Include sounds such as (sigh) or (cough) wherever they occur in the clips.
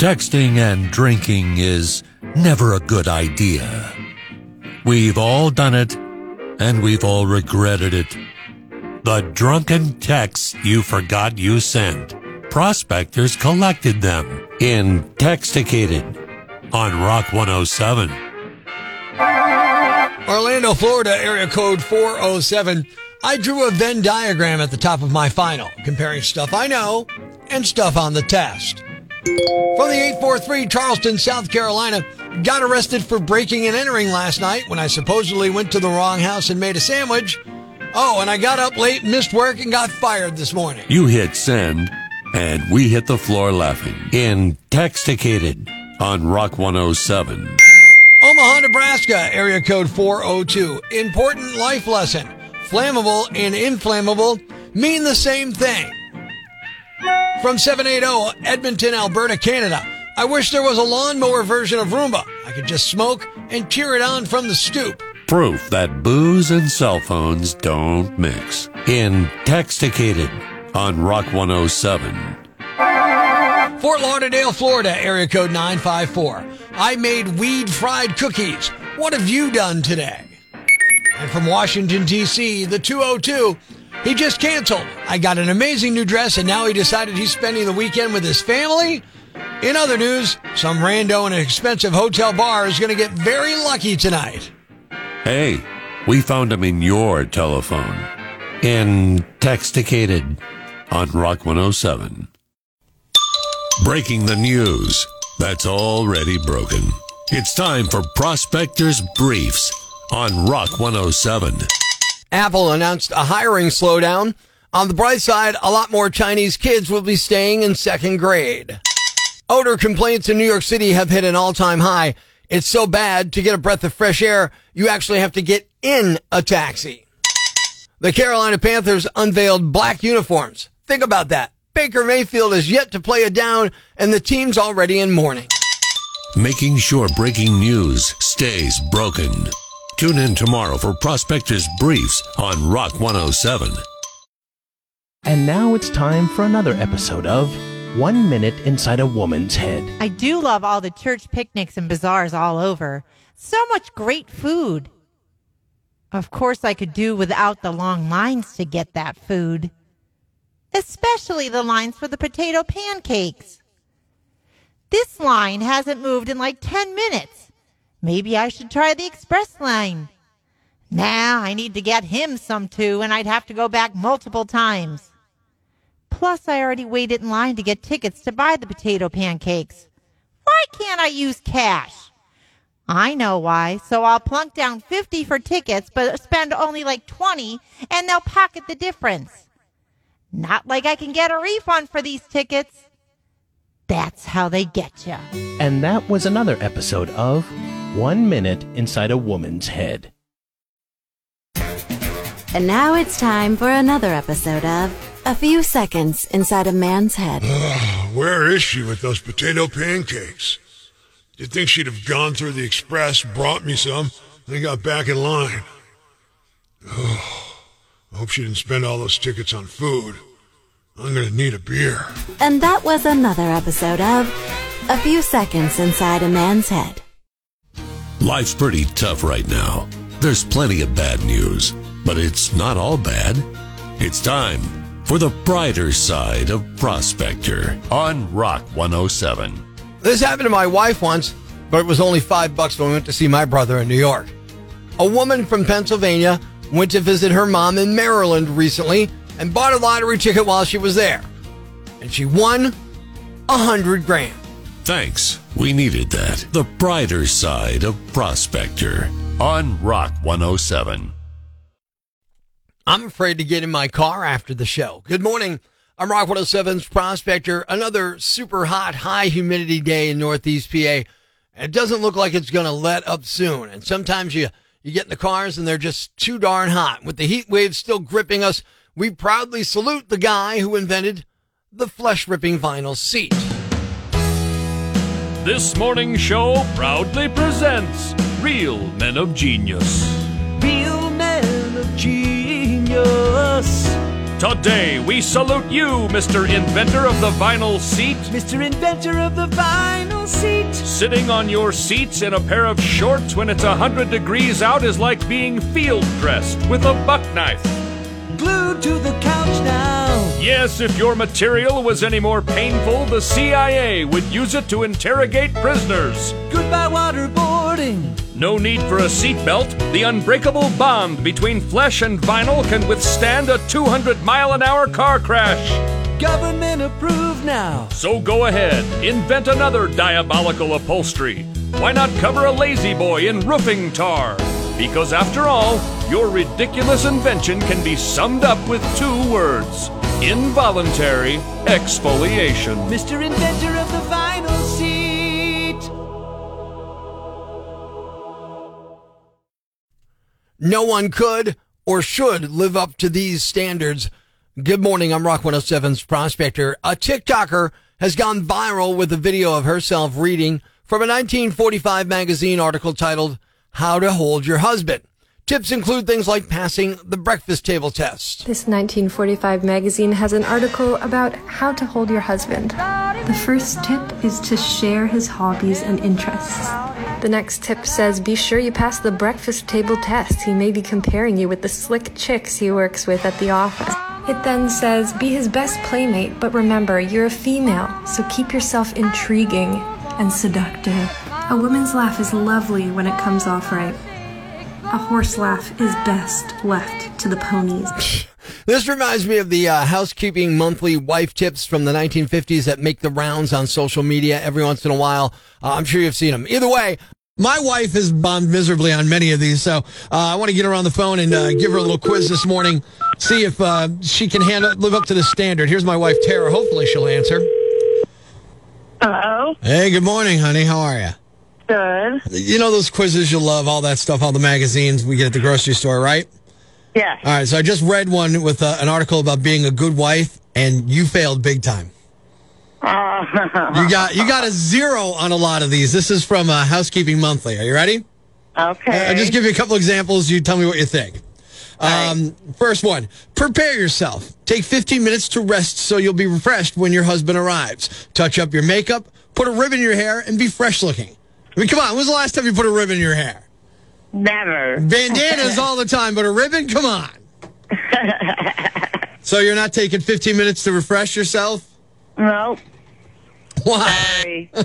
Texting and drinking is never a good idea. We've all done it, and we've all regretted it. The drunken texts you forgot you sent. Prospectors collected them in Texticated on Rock 107. Orlando, Florida, area code 407. I drew a Venn diagram at the top of my final, comparing stuff I know and stuff on the test. From the 843 Charleston, South Carolina, got arrested for breaking and entering last night when I supposedly went to the wrong house and made a sandwich. Oh, and I got up late, missed work, and got fired this morning. You hit send, and we hit the floor laughing in Texticated on Rock 107. Omaha, Nebraska, area code 402. Important life lesson. Flammable and inflammable mean the same thing. From 780 Edmonton, Alberta, Canada. I wish there was a lawnmower version of Roomba. I could just smoke and cheer it on from the stoop. Proof that booze and cell phones don't mix. In Texticated on Rock 107. Fort Lauderdale, Florida, area code 954. I made weed fried cookies. What have you done today? And from Washington, D.C., the 202. He just canceled. I got an amazing new dress and now he decided he's spending the weekend with his family. In other news, some rando in an expensive hotel bar is going to get very lucky tonight. Hey, we found him in your telephone. In Texticated on Rock 107. Breaking the news that's already broken. It's time for Prospectors Briefs on Rock 107. Apple announced a hiring slowdown. On the bright side, a lot more Chinese kids will be staying in second grade. Odor complaints in New York City have hit an all-time high. It's so bad to get a breath of fresh air, you actually have to get in a taxi. The Carolina Panthers unveiled black uniforms. Think about that. Baker Mayfield is yet to play it down, and the team's already in mourning. Making sure breaking news stays broken. Tune in tomorrow for Prospectors Briefs on Rock 107. And now it's time for another episode of One Minute Inside a Woman's Head. I do love all the church picnics and bazaars all over. So much great food. Of course, I could do without the long lines to get that food especially the lines for the potato pancakes. This line hasn't moved in like 10 minutes. Maybe I should try the express line. Nah, I need to get him some too, and I'd have to go back multiple times. Plus, I already waited in line to get tickets to buy the potato pancakes. Why can't I use cash? I know why, so I'll plunk down 50 for tickets, but spend only like 20, and they'll pocket the difference. Not like I can get a refund for these tickets. That's how they get you. And that was another episode of One Minute Inside a Woman's Head. And now it's time for another episode of A Few Seconds Inside a Man's Head. (sighs) Where is she with those potato pancakes? You'd think she'd have gone through the express, brought me some, and got back in line. Oh. (sighs) I hope she didn't spend all those tickets on food. I'm gonna need a beer. And that was another episode of A Few Seconds Inside a Man's Head. Life's pretty tough right now. There's plenty of bad news, but it's not all bad. It's time for the brighter side of Prospector on Rock 107. This happened to my wife once, but it was only five bucks when we went to see my brother in New York. A woman from Pennsylvania went to visit her mom in Maryland recently and bought a lottery ticket while she was there. And she won a hundred grand. Thanks. We needed that. The brighter side of Prospector on Rock 107. I'm afraid to get in my car after the show. Good morning. I'm Rock 107's Prospector. Another super hot, high humidity day in Northeast PA. It doesn't look like it's going to let up soon. And sometimes you you get in the cars and they're just too darn hot. With the heat wave still gripping us, we proudly salute the guy who invented the flesh ripping vinyl seat. This morning show proudly presents Real Men of Genius. Real Men of Genius. Today, we salute you, Mr. Inventor of the vinyl seat. Mr. Inventor of the vinyl seat. Sitting on your seats in a pair of shorts when it's 100 degrees out is like being field dressed with a buck knife. Glued to the couch now. Yes, if your material was any more painful, the CIA would use it to interrogate prisoners. Goodbye waterboarding. No need for a seatbelt. The unbreakable bond between flesh and vinyl can withstand a 200 mile an hour car crash. Government approved now. So go ahead, invent another diabolical upholstery. Why not cover a La-Z-Boy in roofing tar? Because after all, your ridiculous invention can be summed up with two words involuntary exfoliation. Mr. Inventor of the vinyl seat. No one could or should live up to these standards. Good morning. I'm Rock 107's prospector. A TikToker has gone viral with a video of herself reading from a 1945 magazine article titled How to Hold Your Husband. Tips include things like passing the breakfast table test. This 1945 magazine has an article about how to hold your husband. The first tip is to share his hobbies and interests. The next tip says be sure you pass the breakfast table test. He may be comparing you with the slick chicks he works with at the office. It then says be his best playmate, but remember, you're a female, so keep yourself intriguing and seductive. A woman's laugh is lovely when it comes off right. A horse laugh is best left to the ponies. (laughs) This reminds me of the uh, housekeeping monthly wife tips from the 1950s that make the rounds on social media every once in a while. Uh, I'm sure you've seen them. Either way, my wife has bombed miserably on many of these, so uh, I want to get her on the phone and uh, give her a little quiz this morning, see if uh, she can live up to the standard. Here's my wife, Tara. Hopefully, she'll answer. Hello. Hey, good morning, honey. How are you? Good. You know those quizzes you love, all that stuff, all the magazines we get at the grocery store, right? Yes. All right, so I just read one with uh, an article about being a good wife, and you failed big time. Uh, You got you got a zero on a lot of these. This is from uh, Housekeeping Monthly. Are you ready? okay. I'll just give you a couple examples. You tell me what you think. Um, first one, prepare yourself. Take 15 minutes to rest so you'll be refreshed when your husband arrives. Touch up your makeup, put a ribbon in your hair, and be fresh looking. I mean, come on, when was the last time you put a ribbon in your hair? Never. Bandanas (laughs) all the time, but a ribbon? Come on. (laughs) so you're not taking 15 minutes to refresh yourself? Nope. Why? Sorry. (laughs) All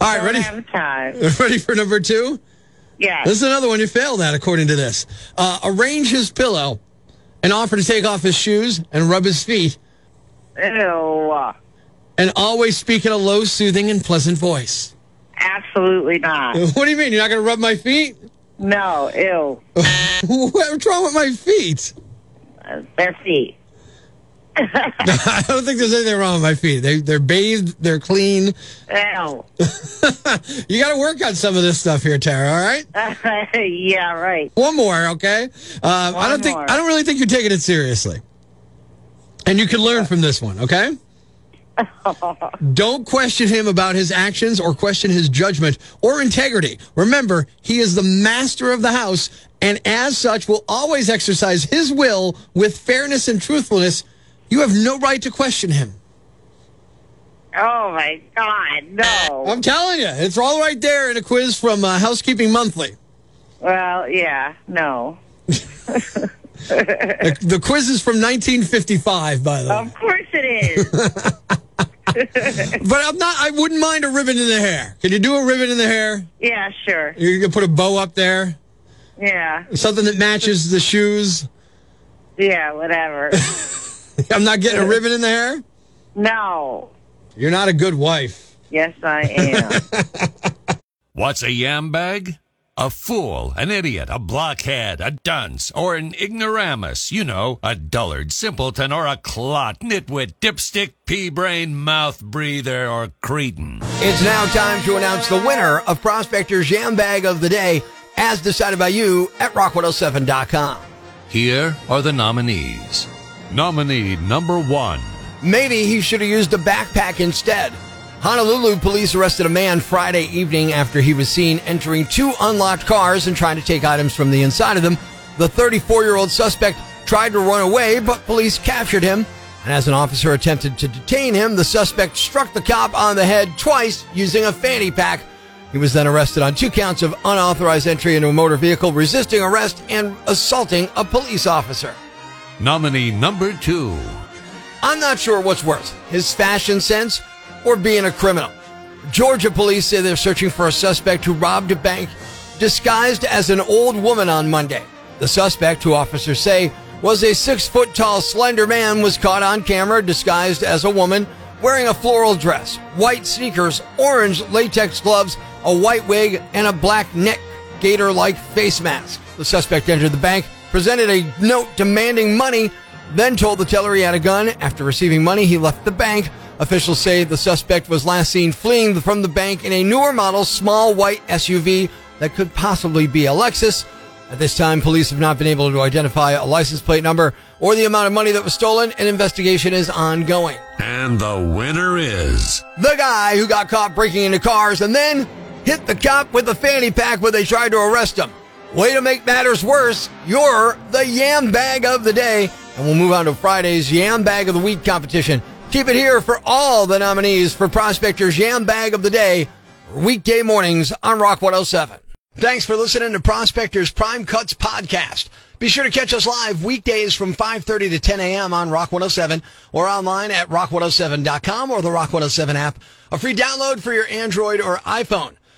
right, Don't ready? have time. Ready for number two? Yes. This is another one you failed at, according to this. Uh, arrange his pillow and offer to take off his shoes and rub his feet, Ew. and always speak in a low, soothing, and pleasant voice. Absolutely not. (laughs) What do you mean? You're not going to rub my feet? No. Ew. (laughs) What's wrong with my feet? Uh, Their feet. (laughs) I don't think there's anything wrong with my feet. They, they're bathed, they're clean. Ew. (laughs) You got to work on some of this stuff here, Tara. All right. (laughs) yeah, right. One more, okay? Um, I don't think more. I don't really think you're taking it seriously, and you can learn from this one, okay? don't question him about his actions or question his judgment or integrity. Remember, he is the master of the house, and as such, will always exercise his will with fairness and truthfulness. You have no right to question him. Oh my God, no. I'm telling you, it's all right there in a quiz from uh, Housekeeping Monthly. Well, yeah, no. The, the quiz is from 1955, by the way. Of course it is. (laughs) But I'm not. I wouldn't mind a ribbon in the hair. Can you do a ribbon in the hair? yeah, sure. You can put a bow up there, Yeah, something that matches the shoes. yeah, whatever. (laughs) (laughs) I'm not getting a ribbon in the hair. no. You're not a good wife. Yes, I am. (laughs) What's a yam bag? A fool, an idiot, a blockhead, a dunce, or an ignoramus. You know, a dullard, simpleton, or a clot, nitwit, dipstick, pea brain, mouth breather, or cretin. It's now time to announce the winner of Prospector's Jam Bag of the Day, as decided by you at rock107.com. Here are the nominees. Nominee number one. Maybe he should have used a backpack instead. Honolulu police arrested a man Friday evening after he was seen entering two unlocked cars and trying to take items from the inside of them. The 34 year old suspect tried to run away, but police captured him. And as an officer attempted to detain him, the suspect struck the cop on the head twice using a fanny pack. He was then arrested on two counts of unauthorized entry into a motor vehicle, resisting arrest, and assaulting a police officer. Nominee number two. I'm not sure what's worse, his fashion sense or being a criminal. Georgia police say they're searching for a suspect who robbed a bank disguised as an old woman on Monday. The suspect, who officers say was a six foot tall, slender man, was caught on camera disguised as a woman wearing a floral dress, white sneakers, orange latex gloves, a white wig, and a black neck gaiter like face mask. The suspect entered the bank, presented a note demanding money, then told the teller he had a gun. After receiving money, he left the bank. Officials say the suspect was last seen fleeing from the bank in a newer model small white SUV that could possibly be a Lexus. At this time, police have not been able to identify a license plate number or the amount of money that was stolen. An investigation is ongoing. And the winner is the guy who got caught breaking into cars and then hit the cop with a fanny pack when they tried to arrest him. Way to make matters worse, you're the yam bag of the day. And we'll move on to Friday's Yam Bag of the Week competition. Keep it here for all the nominees for Prospector's Yam Bag of the Day, weekday mornings on Rock 107. Thanks for listening to Prospector's Prime Cuts podcast. Be sure to catch us live weekdays from 5.30 to 10 a.m. on Rock 107 or online at rock107.com or the Rock 107 app. A free download for your Android or iPhone.